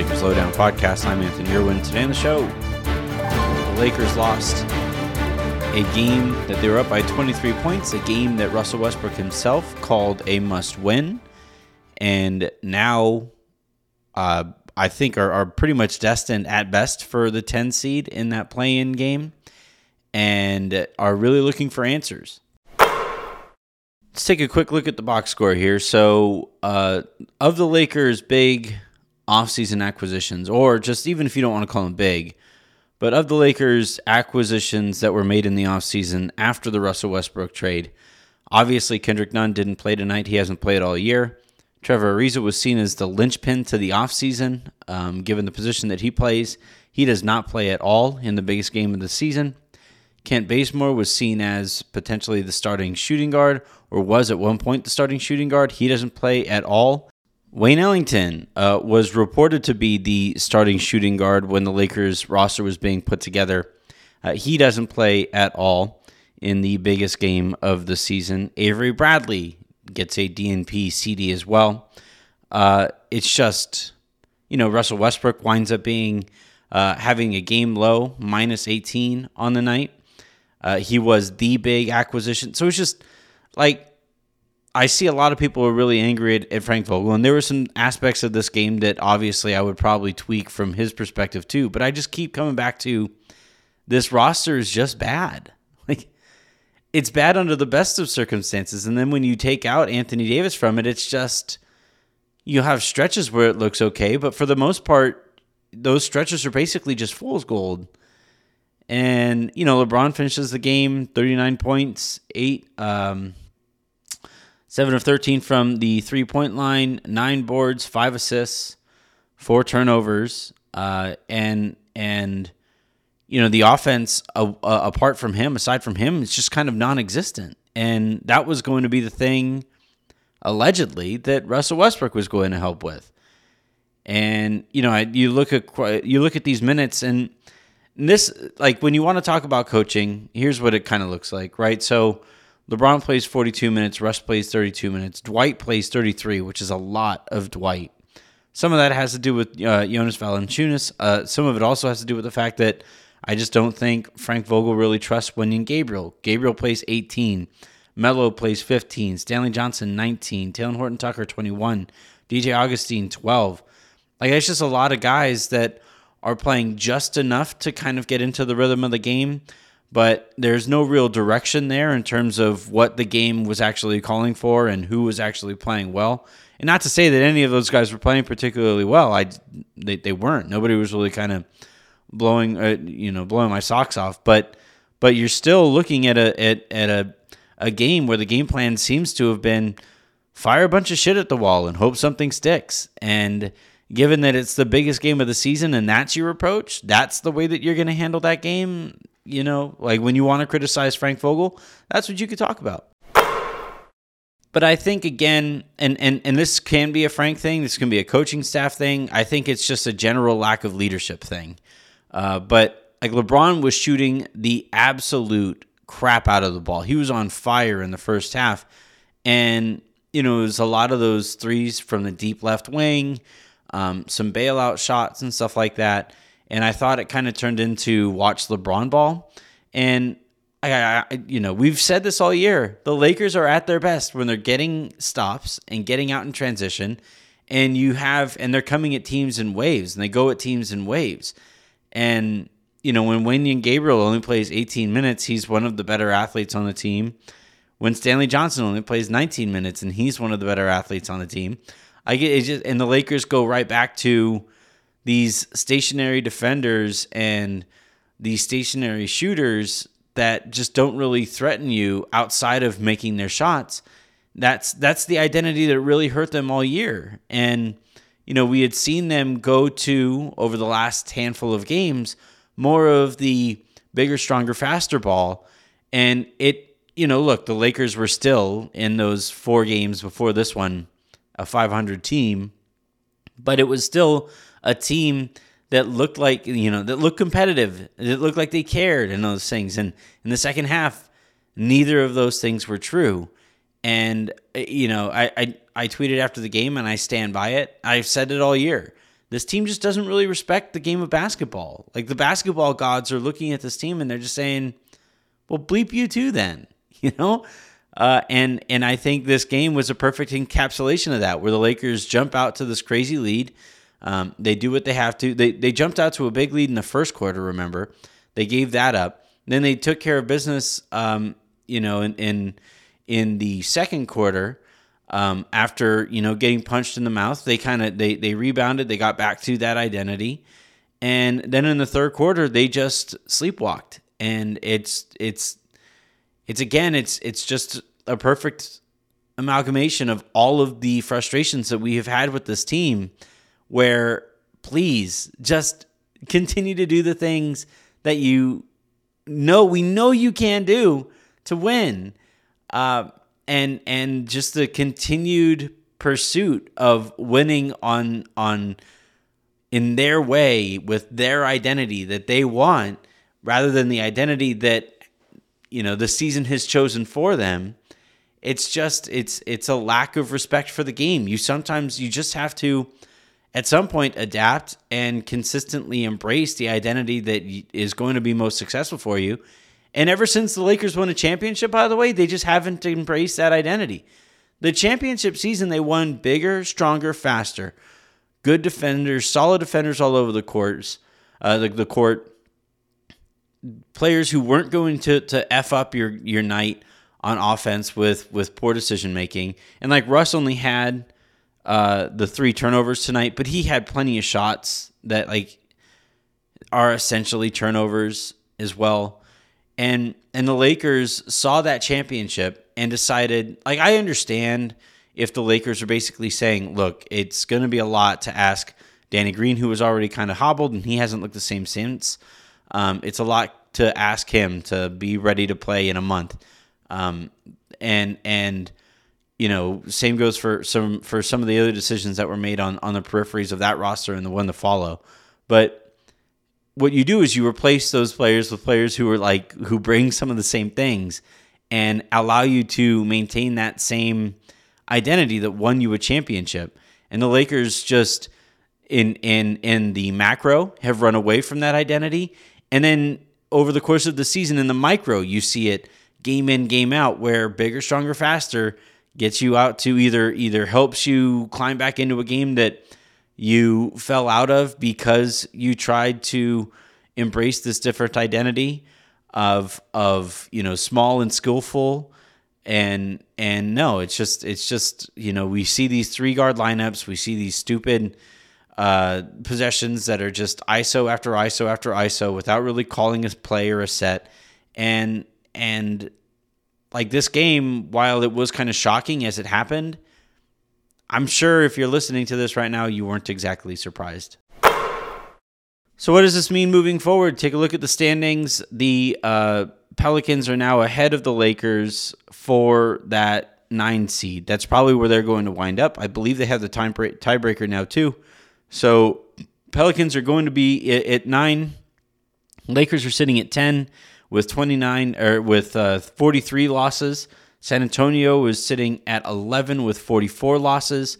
Lakers Lowdown podcast. I'm Anthony Irwin. Today on the show, the Lakers lost a game that they were up by 23 points, a game that Russell Westbrook himself called a must win. And now, uh, I think, are, are pretty much destined at best for the 10 seed in that play in game and are really looking for answers. Let's take a quick look at the box score here. So, uh, of the Lakers' big offseason acquisitions, or just even if you don't want to call them big, but of the Lakers' acquisitions that were made in the offseason after the Russell Westbrook trade, obviously Kendrick Nunn didn't play tonight. He hasn't played all year. Trevor Ariza was seen as the linchpin to the offseason, um, given the position that he plays. He does not play at all in the biggest game of the season. Kent Bazemore was seen as potentially the starting shooting guard, or was at one point the starting shooting guard. He doesn't play at all. Wayne Ellington uh, was reported to be the starting shooting guard when the Lakers roster was being put together. Uh, he doesn't play at all in the biggest game of the season. Avery Bradley gets a DNP CD as well. Uh, it's just, you know, Russell Westbrook winds up being uh, having a game low, minus 18 on the night. Uh, he was the big acquisition. So it's just like I see a lot of people are really angry at, at, Frank Vogel, and there were some aspects of this game that obviously I would probably tweak from his perspective too. But I just keep coming back to this roster is just bad. Like it's bad under the best of circumstances, and then when you take out Anthony Davis from it, it's just you have stretches where it looks okay, but for the most part, those stretches are basically just fool's gold. And, you know, LeBron finishes the game 39 points, 8, um, 7 of 13 from the three point line, 9 boards, 5 assists, 4 turnovers. Uh, and, and, you know, the offense, uh, apart from him, aside from him, it's just kind of non existent. And that was going to be the thing, allegedly, that Russell Westbrook was going to help with. And, you know, you look at, you look at these minutes and, and this, like, when you want to talk about coaching, here's what it kind of looks like, right? So LeBron plays 42 minutes, Russ plays 32 minutes, Dwight plays 33, which is a lot of Dwight. Some of that has to do with uh, Jonas Valanciunas. Uh, some of it also has to do with the fact that I just don't think Frank Vogel really trusts Wenyen Gabriel. Gabriel plays 18. Melo plays 15. Stanley Johnson 19. Talen Horton Tucker 21. DJ Augustin 12. Like it's just a lot of guys that are playing just enough to kind of get into the rhythm of the game, but there's no real direction there in terms of what the game was actually calling for and who was actually playing well. And not to say that any of those guys were playing particularly well. I they, they weren't. Nobody was really kind of blowing uh, you know blowing my socks off. But but you're still looking at a at, at a a game where the game plan seems to have been fire a bunch of shit at the wall and hope something sticks. And given that it's the biggest game of the season and that's your approach, that's the way that you're going to handle that game. You know, like when you want to criticize Frank Vogel, that's what you could talk about. But I think again, and, and, and this can be a Frank thing, this can be a coaching staff thing. I think it's just a general lack of leadership thing. Uh, but like LeBron was shooting the absolute crap out of the ball. He was on fire in the first half. And, you know, it was a lot of those threes from the deep left wing um, some bailout shots and stuff like that. And I thought it kind of turned into watch LeBron ball. And I, I, you know, we've said this all year. The Lakers are at their best when they're getting stops and getting out in transition. And you have, and they're coming at teams in waves, and they go at teams in waves. And you know, when Wenyen Gabriel only plays 18 minutes, he's one of the better athletes on the team. When Stanley Johnson only plays 19 minutes, and he's one of the better athletes on the team. I get it just and the Lakers go right back to these stationary defenders and these stationary shooters that just don't really threaten you outside of making their shots. That's that's the identity that really hurt them all year. And you know, we had seen them go to over the last handful of games more of the bigger, stronger, faster ball. And it, you know, look, the Lakers were still in those four games before this one a 500 team, but it was still a team that looked like you know that looked competitive. that looked like they cared and those things. And in the second half, neither of those things were true. And uh, you know, I, I I tweeted after the game, and I stand by it. I've said it all year. This team just doesn't really respect the game of basketball. Like the basketball gods are looking at this team, and they're just saying, "Well, bleep you too, then." You know. Uh, and and I think this game was a perfect encapsulation of that, where the Lakers jump out to this crazy lead. Um, they do what they have to. They they jumped out to a big lead in the first quarter. Remember, they gave that up. Then they took care of business. Um, you know, in in, in the second quarter, um, after you know getting punched in the mouth, they kind of they they rebounded. They got back to that identity, and then in the third quarter, they just sleepwalked. And it's it's it's again it's it's just a perfect amalgamation of all of the frustrations that we have had with this team where please just continue to do the things that you know we know you can do to win. Uh, and and just the continued pursuit of winning on on in their way with their identity that they want rather than the identity that you know the season has chosen for them. It's just it's it's a lack of respect for the game. You sometimes you just have to at some point adapt and consistently embrace the identity that is going to be most successful for you. And ever since the lakers won a championship by the way they just haven't embraced that identity. The championship season they won bigger stronger faster. Good defenders solid defenders all over the courts uh, the, the court. Players who weren't going to to f up your your night on offense with with poor decision making. And like Russ only had uh, the three turnovers tonight, but he had plenty of shots that like are essentially turnovers as well. And and the Lakers saw that championship and decided like I understand if the Lakers are basically saying, look, it's going to be a lot to ask Danny Green, who was already kind of hobbled and he hasn't looked the same since. Um, it's a lot to ask him to be ready to play in a month, um, and and you know same goes for some for some of the other decisions that were made on on the peripheries of that roster and the one to follow. But what you do is you replace those players with players who are like who bring some of the same things and allow you to maintain that same identity that won you a championship. And the Lakers just in in in the macro have run away from that identity and then over the course of the season in the micro, you see it game in, game out, where bigger, stronger, faster gets you out to either either helps you climb back into a game that you fell out of because you tried to embrace this different identity of of you know small and skillful and and no it's just it's just you know we see these three guard lineups we see these stupid uh, possessions that are just ISO after ISO after ISO without really calling a play or a set. And and like this game, while it was kind of shocking as it happened, I'm sure if you're listening to this right now, you weren't exactly surprised. So, what does this mean moving forward? Take a look at the standings. The uh, Pelicans are now ahead of the Lakers for that nine seed. That's probably where they're going to wind up. I believe they have the time tiebreaker now, too. So Pelicans are going to be at nine. Lakers are sitting at 10 with 29 or with uh, 43 losses. San Antonio is sitting at 11 with 44 losses.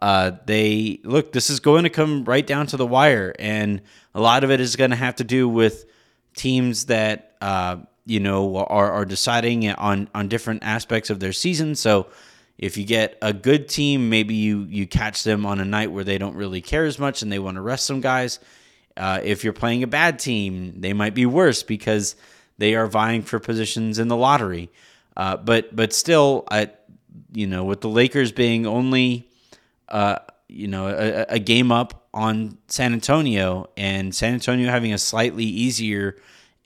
Uh, they look, this is going to come right down to the wire, and a lot of it is going to have to do with teams that uh, you know are, are deciding on on different aspects of their season. So if you get a good team, maybe you you catch them on a night where they don't really care as much and they want to rest some guys. Uh, if you're playing a bad team, they might be worse because they are vying for positions in the lottery. Uh, but but still, I, you know, with the Lakers being only uh, you know a, a, game up on San Antonio and San Antonio having a slightly easier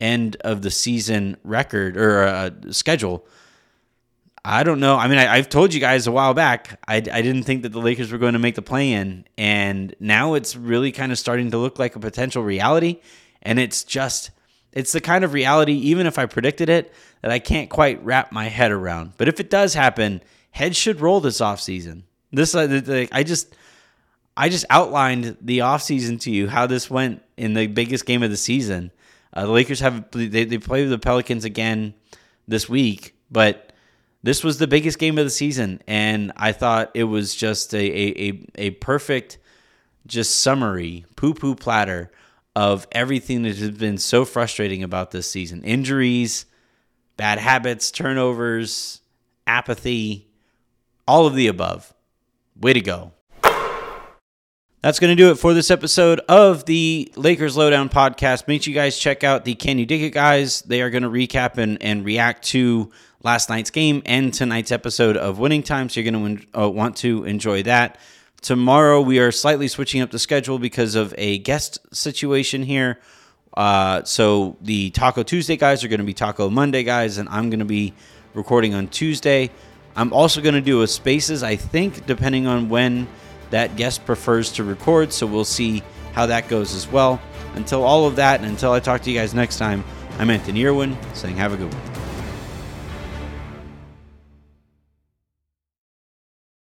end of the season record or uh, schedule I don't know. I mean, I, have told you guys a while back, I, I didn't think that the Lakers were going to make the play in. And now it's really kind of starting to look like a potential reality. And it's just, it's the kind of reality, even if I predicted it, that I can't quite wrap my head around. But if it does happen, heads should roll this offseason. This, uh, I just, I just outlined the offseason to you, how this went in the biggest game of the season. Uh, the Lakers have, they, they play the Pelicans again this week, but this was the biggest game of the season, and I thought it was just a a, a, a perfect just summary, poo poo platter of everything that has been so frustrating about this season. Injuries, bad habits, turnovers, apathy, all of the above. Way to go. That's going to do it for this episode of the Lakers Lowdown podcast. Make sure you guys check out the Can You Dig It guys. They are going to recap and, and react to last night's game and tonight's episode of Winning Time. So you're going to uh, want to enjoy that. Tomorrow, we are slightly switching up the schedule because of a guest situation here. Uh, so the Taco Tuesday guys are going to be Taco Monday guys, and I'm going to be recording on Tuesday. I'm also going to do a spaces, I think, depending on when that guest prefers to record. So we'll see how that goes as well. Until all of that, and until I talk to you guys next time, I'm Anthony Irwin saying have a good one.